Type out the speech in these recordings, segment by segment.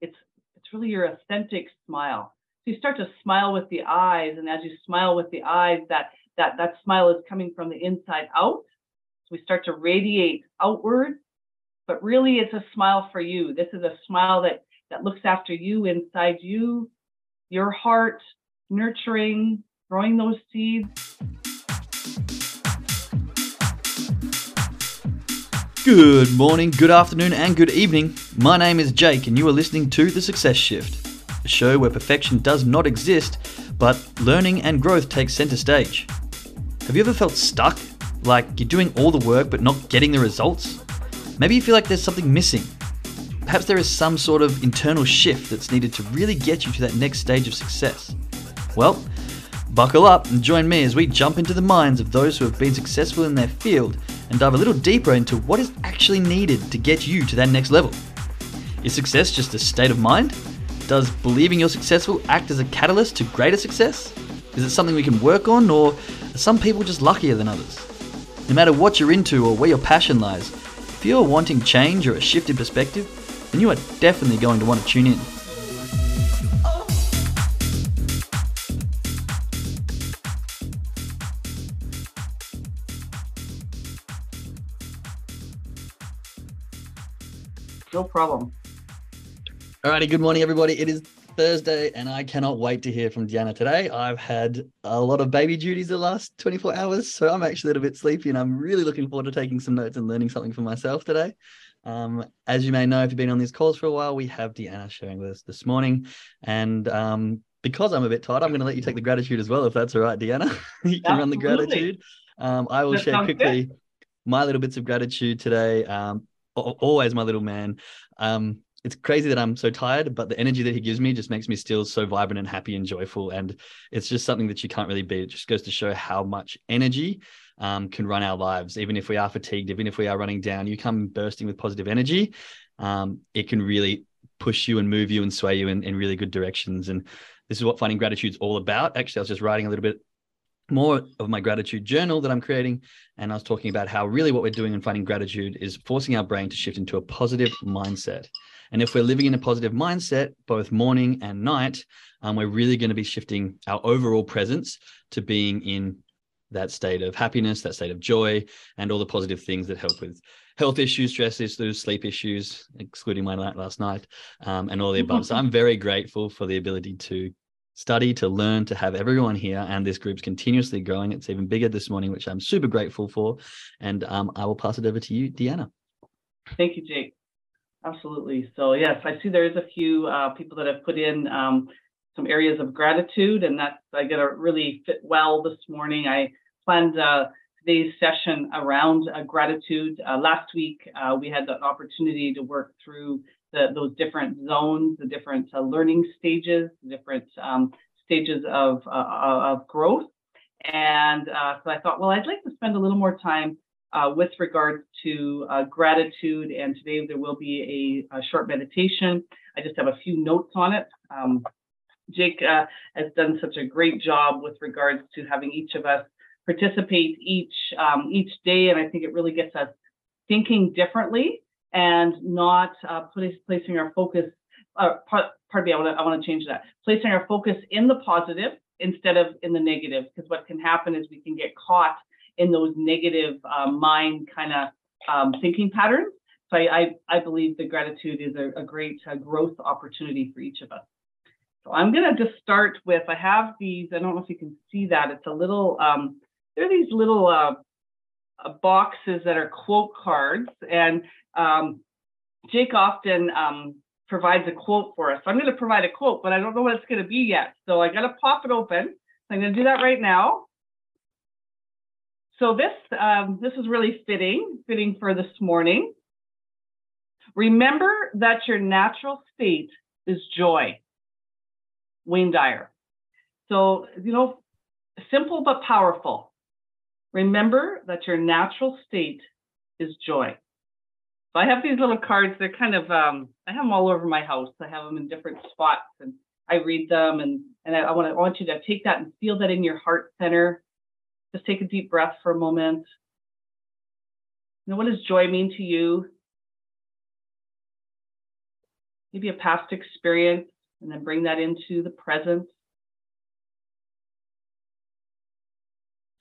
it's it's really your authentic smile. So you start to smile with the eyes, and as you smile with the eyes, that that that smile is coming from the inside out. So we start to radiate outward, but really it's a smile for you. This is a smile that that looks after you inside you, your heart, nurturing, growing those seeds. Good morning, good afternoon, and good evening. My name is Jake, and you are listening to The Success Shift, a show where perfection does not exist, but learning and growth take center stage. Have you ever felt stuck? Like you're doing all the work but not getting the results? Maybe you feel like there's something missing. Perhaps there is some sort of internal shift that's needed to really get you to that next stage of success. Well, buckle up and join me as we jump into the minds of those who have been successful in their field and dive a little deeper into what is actually needed to get you to that next level. Is success just a state of mind? Does believing you're successful act as a catalyst to greater success? Is it something we can work on, or are some people just luckier than others? No matter what you're into or where your passion lies, if you're wanting change or a shift in perspective, then you are definitely going to want to tune in. No problem. Alrighty, good morning, everybody. It is Thursday, and I cannot wait to hear from Deanna today. I've had a lot of baby duties the last 24 hours, so I'm actually a little bit sleepy, and I'm really looking forward to taking some notes and learning something for myself today. Um, as you may know, if you've been on these calls for a while, we have Deanna sharing with us this morning, and um, because I'm a bit tired, I'm going to let you take the gratitude as well, if that's all right, Deanna. you can Absolutely. run the gratitude. Um, I will that share quickly good. my little bits of gratitude today. Um, always my little man. Um, it's crazy that I'm so tired, but the energy that he gives me just makes me still so vibrant and happy and joyful. And it's just something that you can't really beat. It just goes to show how much energy um, can run our lives. Even if we are fatigued, even if we are running down, you come bursting with positive energy. Um, it can really push you and move you and sway you in, in really good directions. And this is what finding gratitude is all about. Actually, I was just writing a little bit more of my gratitude journal that I'm creating. And I was talking about how really what we're doing in finding gratitude is forcing our brain to shift into a positive mindset. And if we're living in a positive mindset, both morning and night, um, we're really going to be shifting our overall presence to being in that state of happiness, that state of joy, and all the positive things that help with health issues, stress issues, sleep issues, excluding my night last night, um, and all the above. so I'm very grateful for the ability to study, to learn, to have everyone here. And this group's continuously growing. It's even bigger this morning, which I'm super grateful for. And um, I will pass it over to you, Deanna. Thank you, Jake. Absolutely. So, yes, I see there's a few uh, people that have put in um, some areas of gratitude, and that's I get to really fit well this morning. I planned uh, today's session around uh, gratitude. Uh, last week, uh, we had the opportunity to work through the, those different zones, the different uh, learning stages, different um, stages of, uh, uh, of growth. And uh, so I thought, well, I'd like to spend a little more time uh, with regards to gratitude. And today there will be a, a, short meditation. I just have a few notes on it. Um, Jake has done such a great job with regards to having each of us participate each um, each day, and I think it really gets us thinking differently and not uh, placing our focus. Uh, pardon me, I want to I want to change that. Placing our focus in the positive instead of in the negative, because what can happen is we can get caught in those negative uh, mind kind of um, thinking patterns. So I, I, I believe the gratitude is a, a great uh, growth opportunity for each of us. So I'm going to just start with I have these. I don't know if you can see that. It's a little. Um, there are these little uh boxes that are quote cards, and um, Jake often um, provides a quote for us. So I'm going to provide a quote, but I don't know what it's going to be yet. So I got to pop it open. So I'm going to do that right now. So this um, this is really fitting, fitting for this morning. Remember that your natural state is joy. Wayne Dyer. So, you know, simple but powerful. Remember that your natural state is joy. So I have these little cards. They're kind of um, I have them all over my house. I have them in different spots, and I read them. And and I, I want to I want you to take that and feel that in your heart center. Just take a deep breath for a moment. Know what does joy mean to you? maybe a past experience, and then bring that into the present.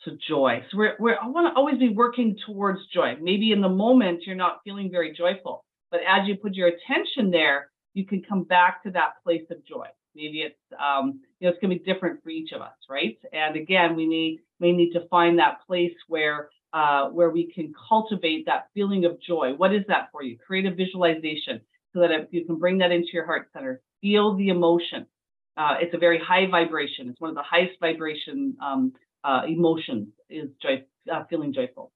So joy. So we're, we're I want to always be working towards joy. Maybe in the moment you're not feeling very joyful, but as you put your attention there, you can come back to that place of joy. Maybe it's um, you know it's going to be different for each of us, right? And again, we may may need to find that place where uh, where we can cultivate that feeling of joy. What is that for you? Create a visualization so that if you can bring that into your heart center. Feel the emotion. Uh, it's a very high vibration. It's one of the highest vibration um, uh, emotions is joy, uh, feeling joyful.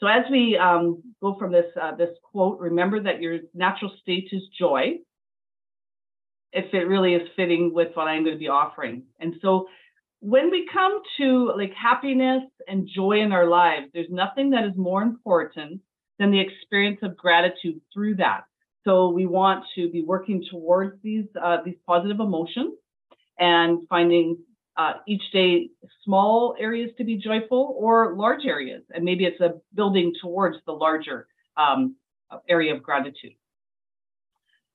So as we um, go from this uh, this quote, remember that your natural state is joy. If it really is fitting with what I'm going to be offering, and so when we come to like happiness and joy in our lives, there's nothing that is more important than the experience of gratitude through that. So we want to be working towards these uh, these positive emotions and finding uh, each day small areas to be joyful or large areas, and maybe it's a building towards the larger um, area of gratitude.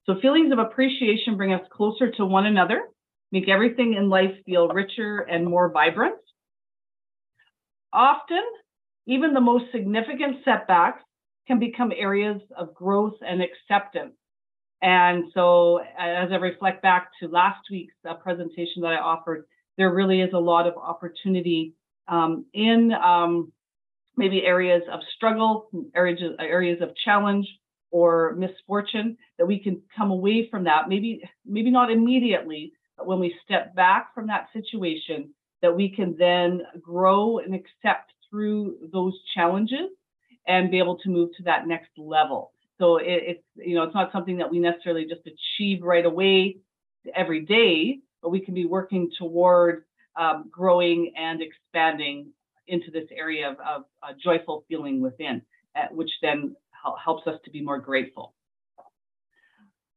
So feelings of appreciation bring us closer to one another, make everything in life feel richer and more vibrant. Often, even the most significant setbacks can become areas of growth and acceptance. And so, as I reflect back to last week's uh, presentation that I offered, there really is a lot of opportunity um, in um, maybe areas of struggle, areas, areas of challenge or misfortune that we can come away from that. Maybe, maybe not immediately, but when we step back from that situation, that we can then grow and accept through those challenges and be able to move to that next level. So it, it's you know it's not something that we necessarily just achieve right away every day, we can be working toward um, growing and expanding into this area of, of uh, joyful feeling within, uh, which then helps us to be more grateful.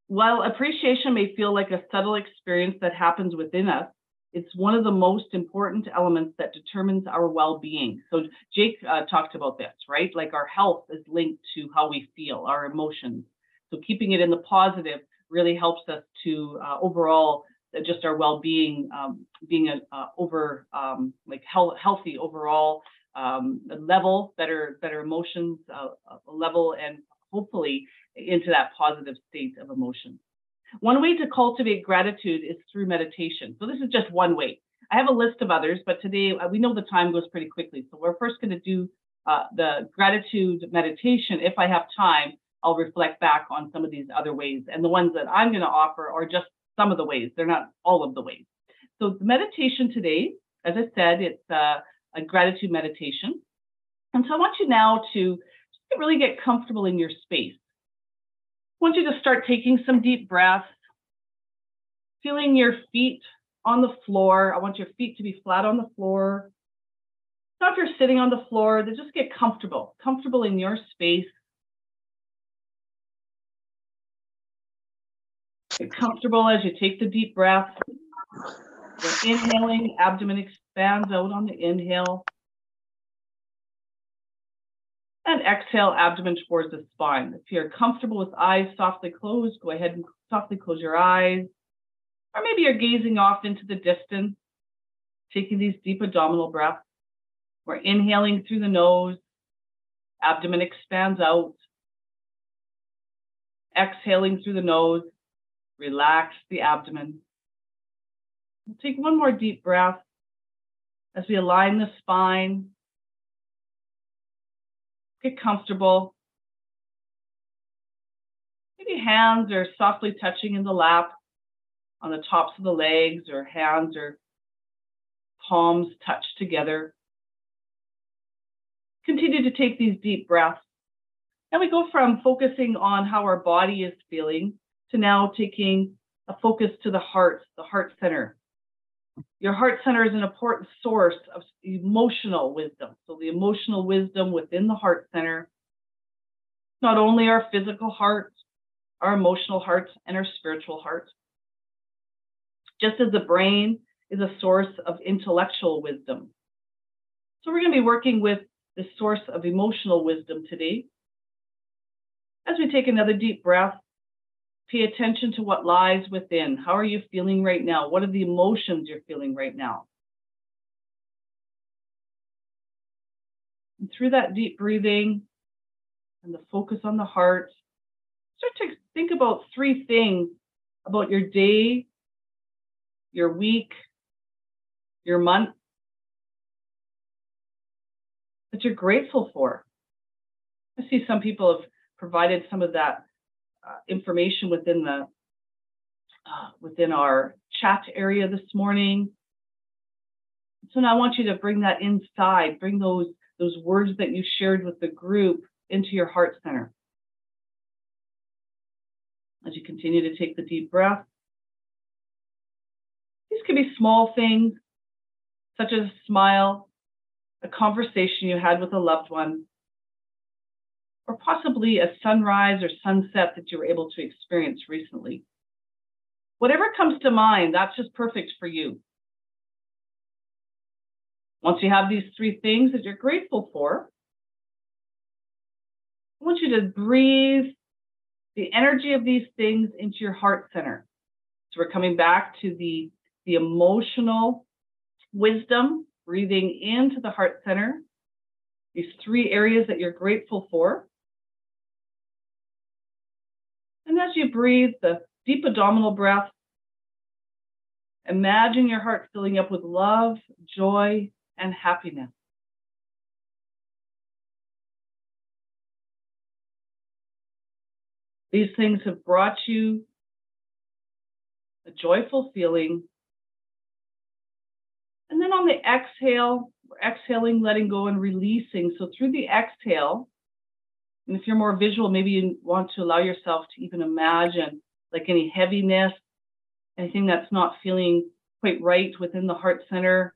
While appreciation may feel like a subtle experience that happens within us, it's one of the most important elements that determines our well-being. So Jake uh, talked about this, right? Like our health is linked to how we feel, our emotions. So keeping it in the positive really helps us to uh, overall just our well-being, um, being a uh, over um, like he- healthy overall um, level, better better emotions uh, level, and hopefully into that positive state of emotion. One way to cultivate gratitude is through meditation. So this is just one way. I have a list of others, but today uh, we know the time goes pretty quickly. So we're first going to do uh, the gratitude meditation. If I have time, I'll reflect back on some of these other ways. And the ones that I'm going to offer are just some of the ways. They're not all of the ways. So the meditation today, as I said, it's uh, a gratitude meditation. And so I want you now to really get comfortable in your space. I want you to start taking some deep breaths, feeling your feet on the floor. I want your feet to be flat on the floor. Now, if you're sitting on the floor, then just get comfortable, comfortable in your space. Get comfortable as you take the deep breath. You're inhaling, abdomen expands out on the inhale. And exhale, abdomen towards the spine. If you're comfortable with eyes softly closed, go ahead and softly close your eyes. Or maybe you're gazing off into the distance, taking these deep abdominal breaths. We're inhaling through the nose, abdomen expands out. Exhaling through the nose, Relax the abdomen. We'll take one more deep breath as we align the spine. Get comfortable. Maybe hands are softly touching in the lap on the tops of the legs, or hands or palms touch together. Continue to take these deep breaths. And we go from focusing on how our body is feeling to now taking a focus to the heart, the heart center. Your heart center is an important source of emotional wisdom. So, the emotional wisdom within the heart center, not only our physical heart, our emotional heart, and our spiritual heart. Just as the brain is a source of intellectual wisdom. So, we're going to be working with the source of emotional wisdom today. As we take another deep breath, pay attention to what lies within. How are you feeling right now? What are the emotions you're feeling right now? And through that deep breathing and the focus on the heart, start to think about three things about your day, your week, your month that you're grateful for. I see some people have provided some of that uh, information within the uh, within our chat area this morning. So now I want you to bring that inside, bring those those words that you shared with the group into your heart center. As you continue to take the deep breath, these could be small things, such as a smile, a conversation you had with a loved one, or possibly a sunrise or sunset that you were able to experience recently. Whatever comes to mind, that's just perfect for you. Once you have these three things that you're grateful for, I want you to breathe the energy of these things into your heart center. So we're coming back to the, the emotional wisdom, breathing into the heart center, these three areas that you're grateful for. And as you breathe the deep abdominal breath, imagine your heart filling up with love, joy, and happiness. These things have brought you a joyful feeling. And then on the exhale, we're exhaling, letting go, and releasing. So through the exhale, and if you're more visual, maybe you want to allow yourself to even imagine like any heaviness, anything that's not feeling quite right within the heart center,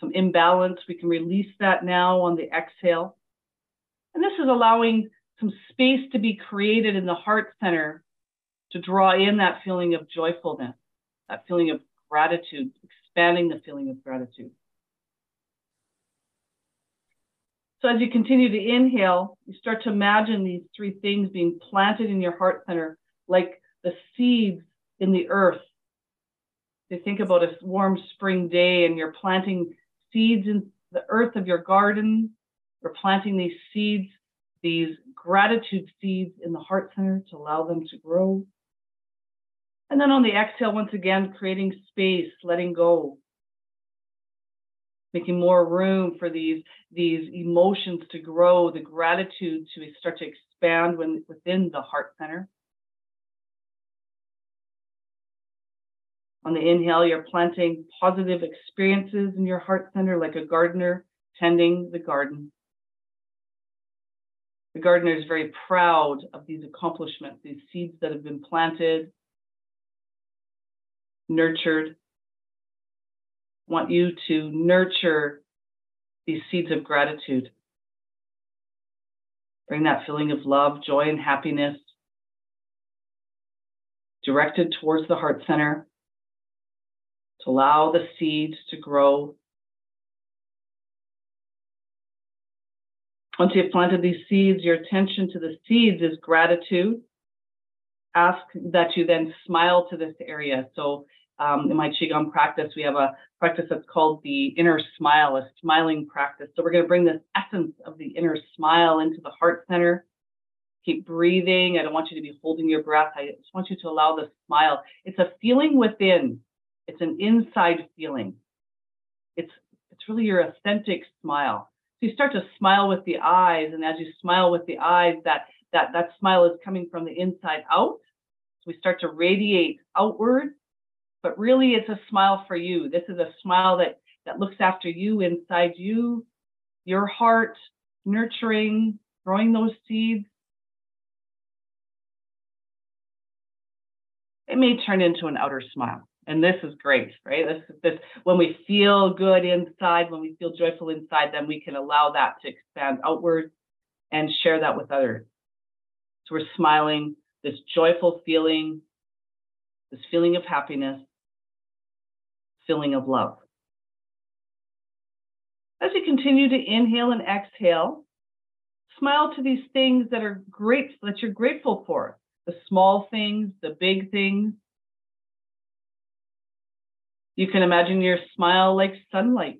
some imbalance. We can release that now on the exhale. And this is allowing some space to be created in the heart center to draw in that feeling of joyfulness, that feeling of gratitude, expanding the feeling of gratitude. So as you continue to inhale, you start to imagine these three things being planted in your heart center like the seeds in the earth. You think about a warm spring day and you're planting seeds in the earth of your garden. You're planting these seeds, these gratitude seeds in the heart center to allow them to grow. And then on the exhale, once again, creating space, letting go, making more room for these, these emotions to grow, the gratitude to start to expand when, within the heart center. On the inhale, you're planting positive experiences in your heart center like a gardener tending the garden. The gardener is very proud of these accomplishments, these seeds that have been planted, nurtured. Want you to nurture these seeds of gratitude. Bring that feeling of love, joy, and happiness directed towards the heart center to allow the seeds to grow. Once you've planted these seeds, your attention to the seeds is gratitude. Ask that you then smile to this area. So um, in my Qigong practice, we have a practice that's called the inner smile, a smiling practice. So we're going to bring this essence of the inner smile into the heart center. Keep breathing. I don't want you to be holding your breath. I just want you to allow the smile. It's a feeling within. It's an inside feeling. It's it's really your authentic smile. So you start to smile with the eyes, and as you smile with the eyes, that that that smile is coming from the inside out. So we start to radiate outward, but really it's a smile for you. This is a smile that that looks after you inside you, your heart, nurturing, growing those seeds. It may turn into an outer smile. And this is great, right? This, this, when we feel good inside, when we feel joyful inside, then we can allow that to expand outward and share that with others. So we're smiling, this joyful feeling, this feeling of happiness, feeling of love. As you continue to inhale and exhale, smile to these things that are great, that you're grateful for. the small things, the big things. You can imagine your smile like sunlight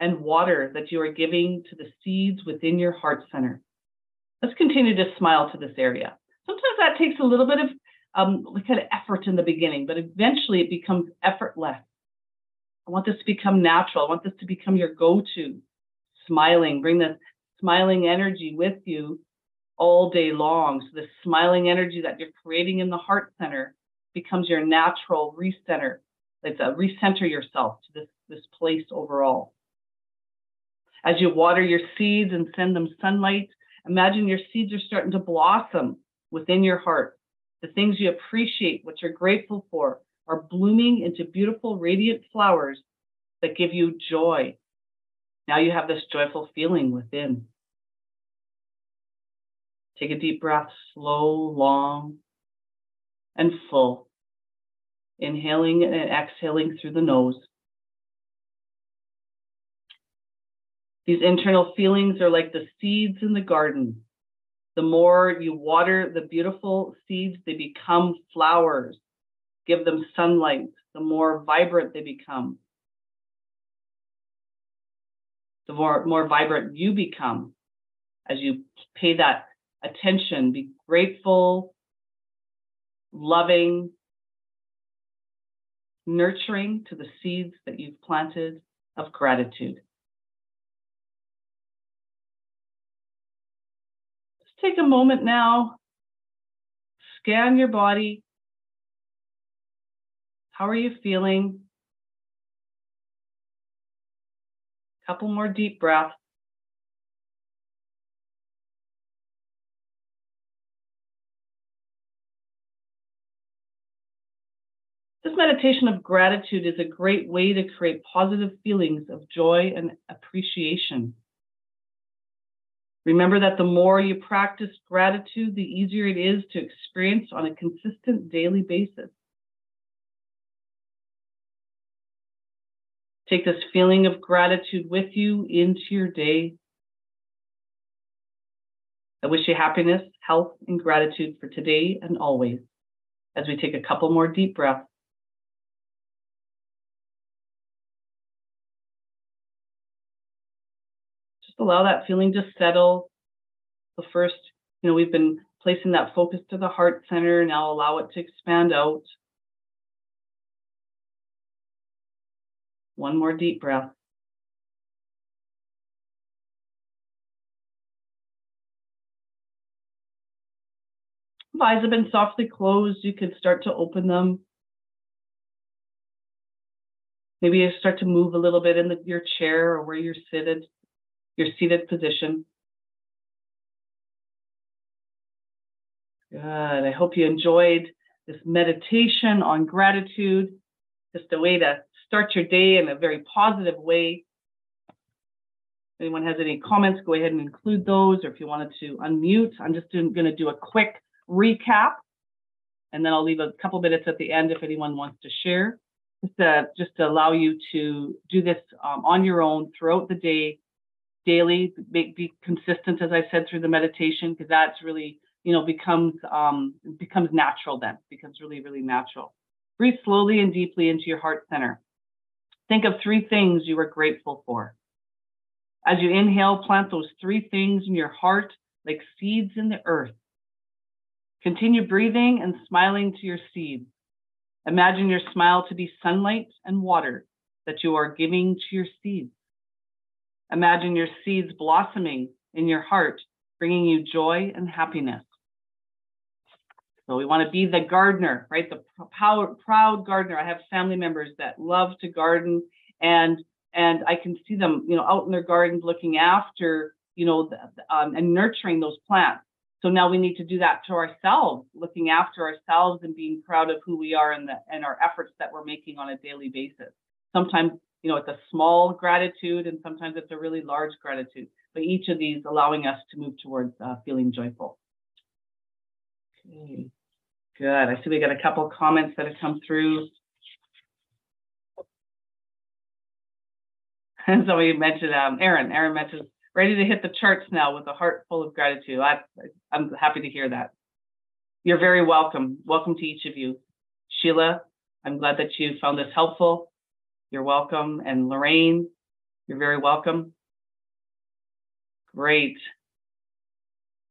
and water that you are giving to the seeds within your heart center. Let's continue to smile to this area. Sometimes that takes a little bit of um, kind of effort in the beginning, but eventually it becomes effortless. I want this to become natural. I want this to become your go-to. Smiling, bring the smiling energy with you all day long. So the smiling energy that you're creating in the heart center becomes your natural recenter. It's a recenter yourself to this, this place overall. As you water your seeds and send them sunlight, imagine your seeds are starting to blossom within your heart. The things you appreciate, what you're grateful for, are blooming into beautiful, radiant flowers that give you joy. Now you have this joyful feeling within. Take a deep breath, slow, long, and full. Inhaling and exhaling through the nose. These internal feelings are like the seeds in the garden. The more you water the beautiful seeds, they become flowers. Give them sunlight, the more vibrant they become. The more, more vibrant you become as you pay that attention, be grateful, loving, nurturing to the seeds that you've planted of gratitude. Take a moment now, scan your body. How are you feeling? Couple more deep breaths. This meditation of gratitude is a great way to create positive feelings of joy and appreciation. Remember that the more you practice gratitude, the easier it is to experience on a consistent daily basis. Take this feeling of gratitude with you into your day. I wish you happiness, health, and gratitude for today and always as we take a couple more deep breaths. Allow that feeling to settle. The first, you know, we've been placing that focus to the heart center. Now allow it to expand out. One more deep breath. If eyes have been softly closed, you can start to open them. Maybe you start to move a little bit in the, your chair or where you're seated, your seated position. Good. I hope you enjoyed this meditation on gratitude, just a way to start your day in a very positive way. If anyone has any comments, go ahead and include those, or if you wanted to unmute, I'm just going to do a quick recap, and then I'll leave a couple minutes at the end if anyone wants to share, just to, just to allow you to do this um, on your own throughout the day, daily, be, be consistent, as I said, through the meditation, because that's really, you know, becomes um, becomes natural then, becomes really, really natural. Breathe slowly and deeply into your heart center. Think of three things you are grateful for. As you inhale, plant those three things in your heart like seeds in the earth. Continue breathing and smiling to your seeds. Imagine your smile to be sunlight and water that you are giving to your seeds. Imagine your seeds blossoming in your heart, bringing you joy and happiness. So we want to be the gardener, right? The proud, proud gardener. I have family members that love to garden, and and I can see them, you know, out in their gardens looking after, you know, the, um, and nurturing those plants. So now we need to do that to ourselves, looking after ourselves and being proud of who we are and the and our efforts that we're making on a daily basis. Sometimes, you know, it's a small gratitude, and sometimes it's a really large gratitude. But each of these allowing us to move towards uh, feeling joyful. Okay, good. I see we got a couple comments that have come through. And somebody mentioned, um, Aaron, Aaron mentioned, ready to hit the charts now with a heart full of gratitude. I, I'm happy to hear that. You're very welcome. Welcome to each of you. Sheila, I'm glad that you found this helpful. You're welcome. And Lorraine, you're very welcome. Great.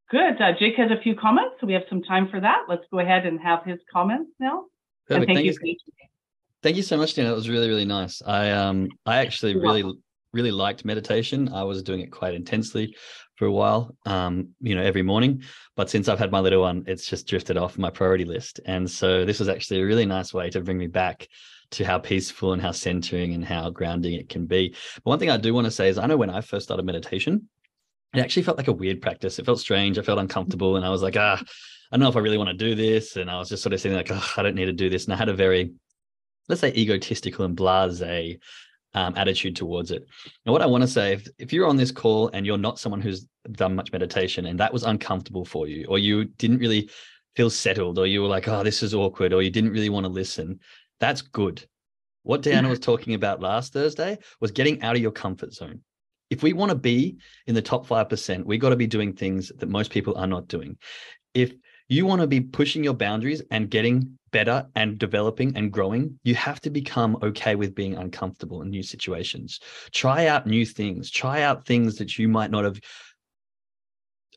Good. Uh, Jake has a few comments, so we have some time for that. Let's go ahead and have his comments now. Perfect. And Thank, you. Thank you so much, Tina. That was really, really nice. I um I actually You're really really liked meditation. I was doing it quite intensely for a while, um, you know, every morning. But since I've had my little one, it's just drifted off my priority list. And so this was actually a really nice way to bring me back to how peaceful and how centering and how grounding it can be. But one thing I do want to say is I know when I first started meditation, it actually felt like a weird practice. It felt strange. I felt uncomfortable. And I was like, ah, I don't know if I really want to do this. And I was just sort of saying like, oh, I don't need to do this. And I had a very, let's say, egotistical and blase um, attitude towards it. And what I want to say, if, if you're on this call and you're not someone who's done much meditation and that was uncomfortable for you, or you didn't really feel settled, or you were like, oh, this is awkward, or you didn't really want to listen, that's good. What Deanna was talking about last Thursday was getting out of your comfort zone if we want to be in the top 5%, we got to be doing things that most people are not doing. If you want to be pushing your boundaries and getting better and developing and growing, you have to become okay with being uncomfortable in new situations. Try out new things, try out things that you might not have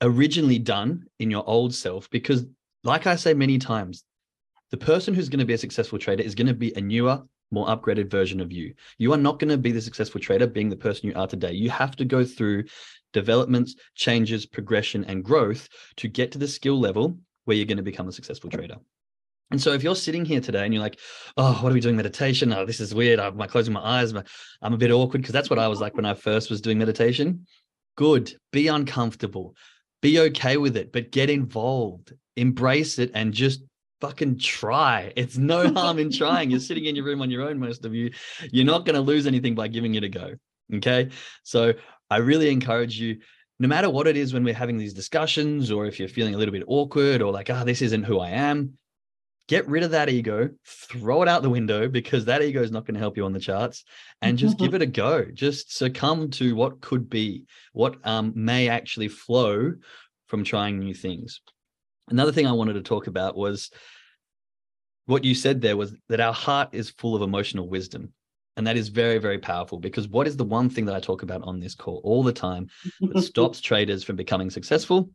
originally done in your old self. Because, like I say many times, the person who's going to be a successful trader is going to be a newer, more upgraded version of you. You are not going to be the successful trader being the person you are today. You have to go through developments, changes, progression, and growth to get to the skill level where you're going to become a successful trader. And so if you're sitting here today and you're like, oh, what are we doing meditation? Oh, this is weird. I'm closing my eyes. I'm a bit awkward because that's what I was like when I first was doing meditation. Good. Be uncomfortable. Be okay with it, but get involved. Embrace it and just fucking try. It's no harm in trying. You're sitting in your room on your own, most of you. You're not going to lose anything by giving it a go. Okay. So I really encourage you, no matter what it is when we're having these discussions, or if you're feeling a little bit awkward or like, ah, oh, this isn't who I am, get rid of that ego, throw it out the window because that ego is not going to help you on the charts and just give it a go. Just succumb to what could be, what um, may actually flow from trying new things. Another thing I wanted to talk about was what you said there was that our heart is full of emotional wisdom. And that is very, very powerful because what is the one thing that I talk about on this call all the time that stops traders from becoming successful?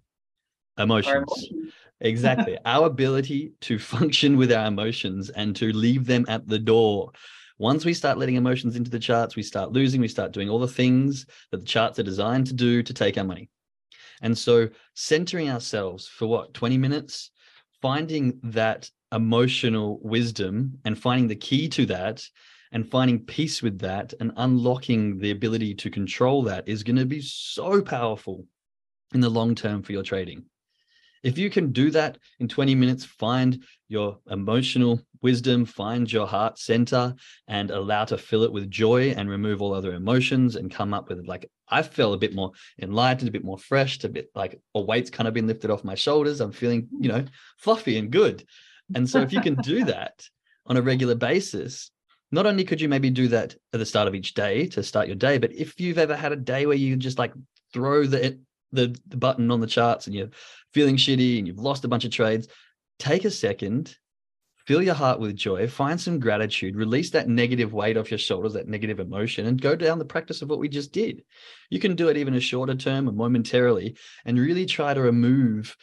Emotions. exactly. our ability to function with our emotions and to leave them at the door. Once we start letting emotions into the charts, we start losing, we start doing all the things that the charts are designed to do to take our money. And so centering ourselves for what, 20 minutes, finding that emotional wisdom and finding the key to that and finding peace with that and unlocking the ability to control that is going to be so powerful in the long term for your trading. If you can do that in 20 minutes, find your emotional wisdom, find your heart center and allow to fill it with joy and remove all other emotions and come up with like, I feel a bit more enlightened, a bit more fresh, a bit like a weight's kind of been lifted off my shoulders. I'm feeling, you know, fluffy and good. And so if you can do that on a regular basis, not only could you maybe do that at the start of each day to start your day, but if you've ever had a day where you just like throw the the, the button on the charts and you're feeling shitty and you've lost a bunch of trades, take a second, fill your heart with joy, find some gratitude, release that negative weight off your shoulders, that negative emotion, and go down the practice of what we just did. You can do it even a shorter term or momentarily and really try to remove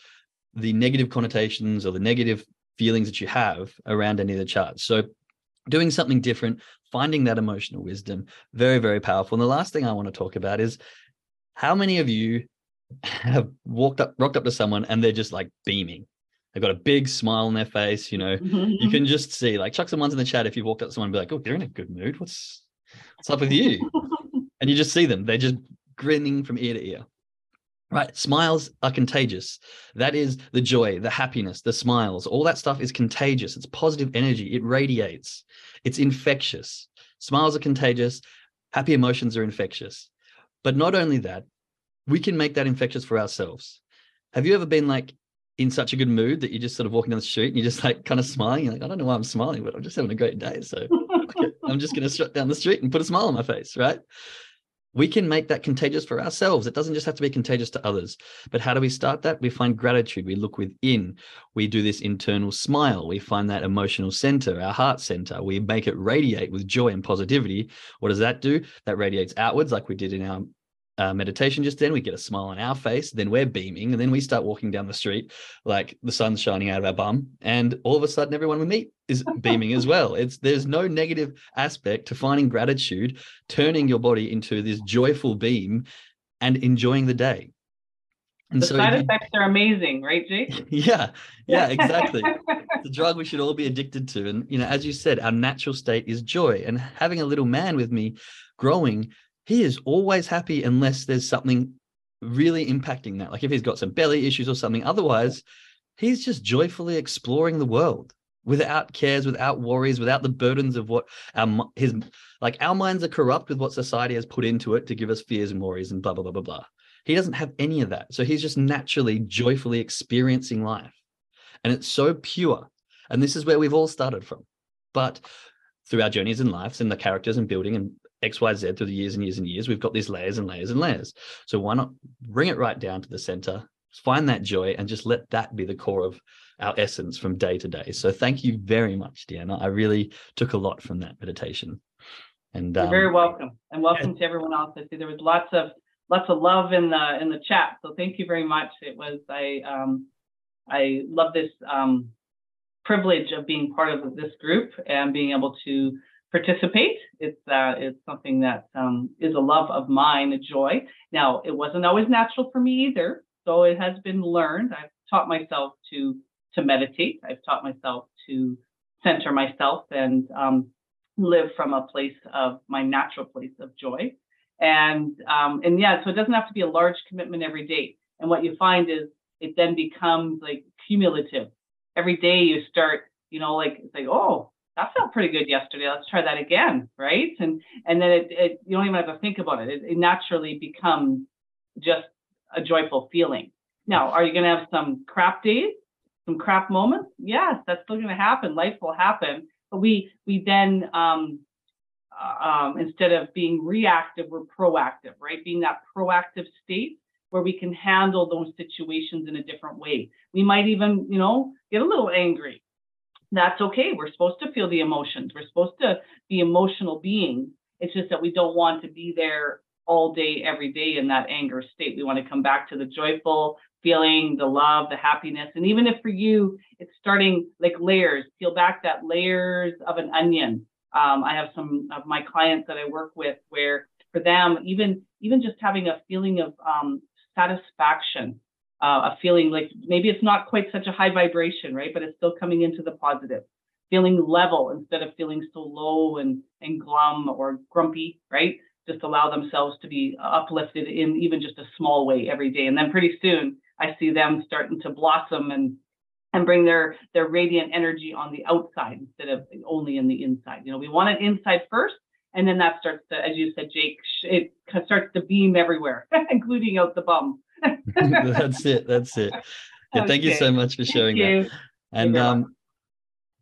the negative connotations or the negative feelings that you have around any of the charts. So doing something different, finding that emotional wisdom, very, very powerful. And the last thing I want to talk about is how many of you have walked up, rocked up to someone and they're just like beaming. They've got a big smile on their face. You know, you can mm-hmm. just see like chuck some ones in the chat if you walked up to someone and be like, oh, they're in a good mood. What's what's up with you? and you just see them. They're just grinning from ear to ear. Right. Smiles are contagious. That is the joy, the happiness, the smiles, all that stuff is contagious. It's positive energy. It radiates. It's infectious. Smiles are contagious. Happy emotions are infectious. But not only that, we can make that infectious for ourselves. Have you ever been like in such a good mood that you're just sort of walking down the street and you're just like kind of smiling? You're like, I don't know why I'm smiling, but I'm just having a great day. So okay, I'm just going to strut down the street and put a smile on my face, right? we can make that contagious for ourselves. It doesn't just have to be contagious to others. But how do we start that? We find gratitude. We look within. We do this internal smile. We find that emotional center, our heart center. We make it radiate with joy and positivity. What does that do? That radiates outwards, like we did in our uh, meditation just then. We get a smile on our face then we're beaming and then we start walking down the street like the sun's shining out of our bum and all of a sudden everyone we meet is beaming as well. It's there's no negative aspect to finding gratitude turning your body into this joyful beam and enjoying the day. And the so side effects are amazing right jake? Yeah yeah exactly. The drug we should all be addicted to and you know as you said our natural state is joy and having a little man with me growing he is always happy unless there's something really impacting that. Like if he's got some belly issues or something. Otherwise, he's just joyfully exploring the world without cares, without worries, without the burdens of what our his like our minds are corrupt with what society has put into it to give us fears and worries and blah blah blah blah blah. He doesn't have any of that. So he's just naturally joyfully experiencing life. And it's so pure. And this is where we've all started from. But through our journeys in lives and the characters and building and XYZ through the years and years and years, we've got these layers and layers and layers. So why not bring it right down to the center, find that joy, and just let that be the core of our essence from day to day. So thank you very much, Deanna. I really took a lot from that meditation. And You're um, very welcome. And welcome yeah. to everyone else. I see there was lots of lots of love in the in the chat. So thank you very much. It was I um I love this um privilege of being part of this group and being able to participate. It's uh, it's something that um, is a love of mine, a joy. Now, it wasn't always natural for me either, so it has been learned. I've taught myself to to meditate. I've taught myself to center myself and um, live from a place of my natural place of joy. And um, and yeah, so it doesn't have to be a large commitment every day. And what you find is it then becomes like cumulative. Every day you start, you know, like it's like, oh, that felt pretty good yesterday. Let's try that again, right? And and then it, it you don't even have to think about it. It, it naturally becomes just a joyful feeling. Now, are you going to have some crap days, some crap moments? Yes, that's still going to happen. Life will happen, but we we then um, uh, um, instead of being reactive, we're proactive, right? Being that proactive state where we can handle those situations in a different way. We might even, you know, get a little angry that's okay. We're supposed to feel the emotions. We're supposed to be emotional beings. It's just that we don't want to be there all day, every day in that anger state. We want to come back to the joyful feeling, the love, the happiness. And even if for you, it's starting like layers, peel back that layers of an onion. Um, I have some of my clients that I work with where for them, even even just having a feeling of um, satisfaction uh, a feeling like maybe it's not quite such a high vibration, right? But it's still coming into the positive, feeling level instead of feeling so low and, and glum or grumpy, right? Just allow themselves to be uplifted in even just a small way every day. And then pretty soon I see them starting to blossom and and bring their their radiant energy on the outside instead of only in the inside. You know, we want it inside first, and then that starts to, as you said, Jake, it starts to beam everywhere, including out the bum. that's it. That's it. Yeah. Thank you so much for sharing that. And um,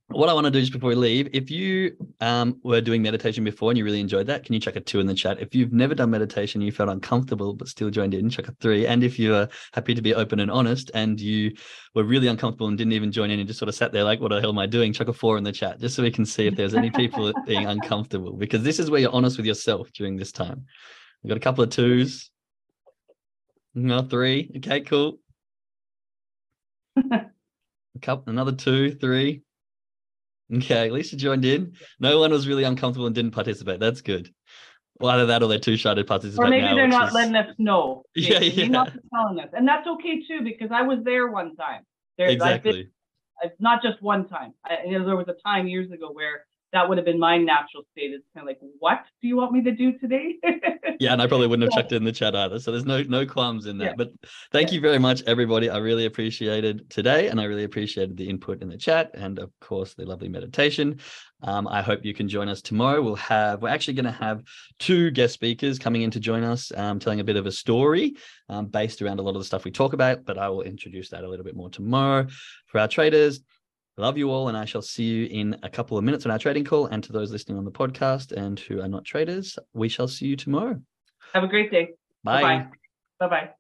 what I want to do just before we leave, if you um, were doing meditation before and you really enjoyed that, can you chuck a two in the chat? If you've never done meditation, you felt uncomfortable but still joined in, chuck a three. And if you are happy to be open and honest and you were really uncomfortable and didn't even join in and just sort of sat there like, what the hell am I doing? Chuck a four in the chat just so we can see if there's any people being uncomfortable because this is where you're honest with yourself during this time. We've got a couple of twos. No, three. Okay, cool. a couple, another two, three. Okay, Lisa joined in. No one was really uncomfortable and didn't participate. That's good. Well, either that or they're too shy to participate. Or maybe now, they're not is... letting us know. Yeah, yeah. Not telling us, and that's okay too because I was there one time. There, exactly. Been, not just one time. I, you know, there was a time years ago where that would have been my natural state. It's kind of like, what do you want me to do today? yeah, and I probably wouldn't have checked it in the chat either. So there's no no qualms in that. Yeah. But thank yeah. you very much, everybody. I really appreciated today, and I really appreciated the input in the chat, and of course the lovely meditation. Um, I hope you can join us tomorrow. We'll have we're actually going to have two guest speakers coming in to join us, um, telling a bit of a story um, based around a lot of the stuff we talk about. But I will introduce that a little bit more tomorrow for our traders. Love you all, and I shall see you in a couple of minutes on our trading call. And to those listening on the podcast and who are not traders, we shall see you tomorrow. Have a great day. Bye. Bye-bye. Bye-bye.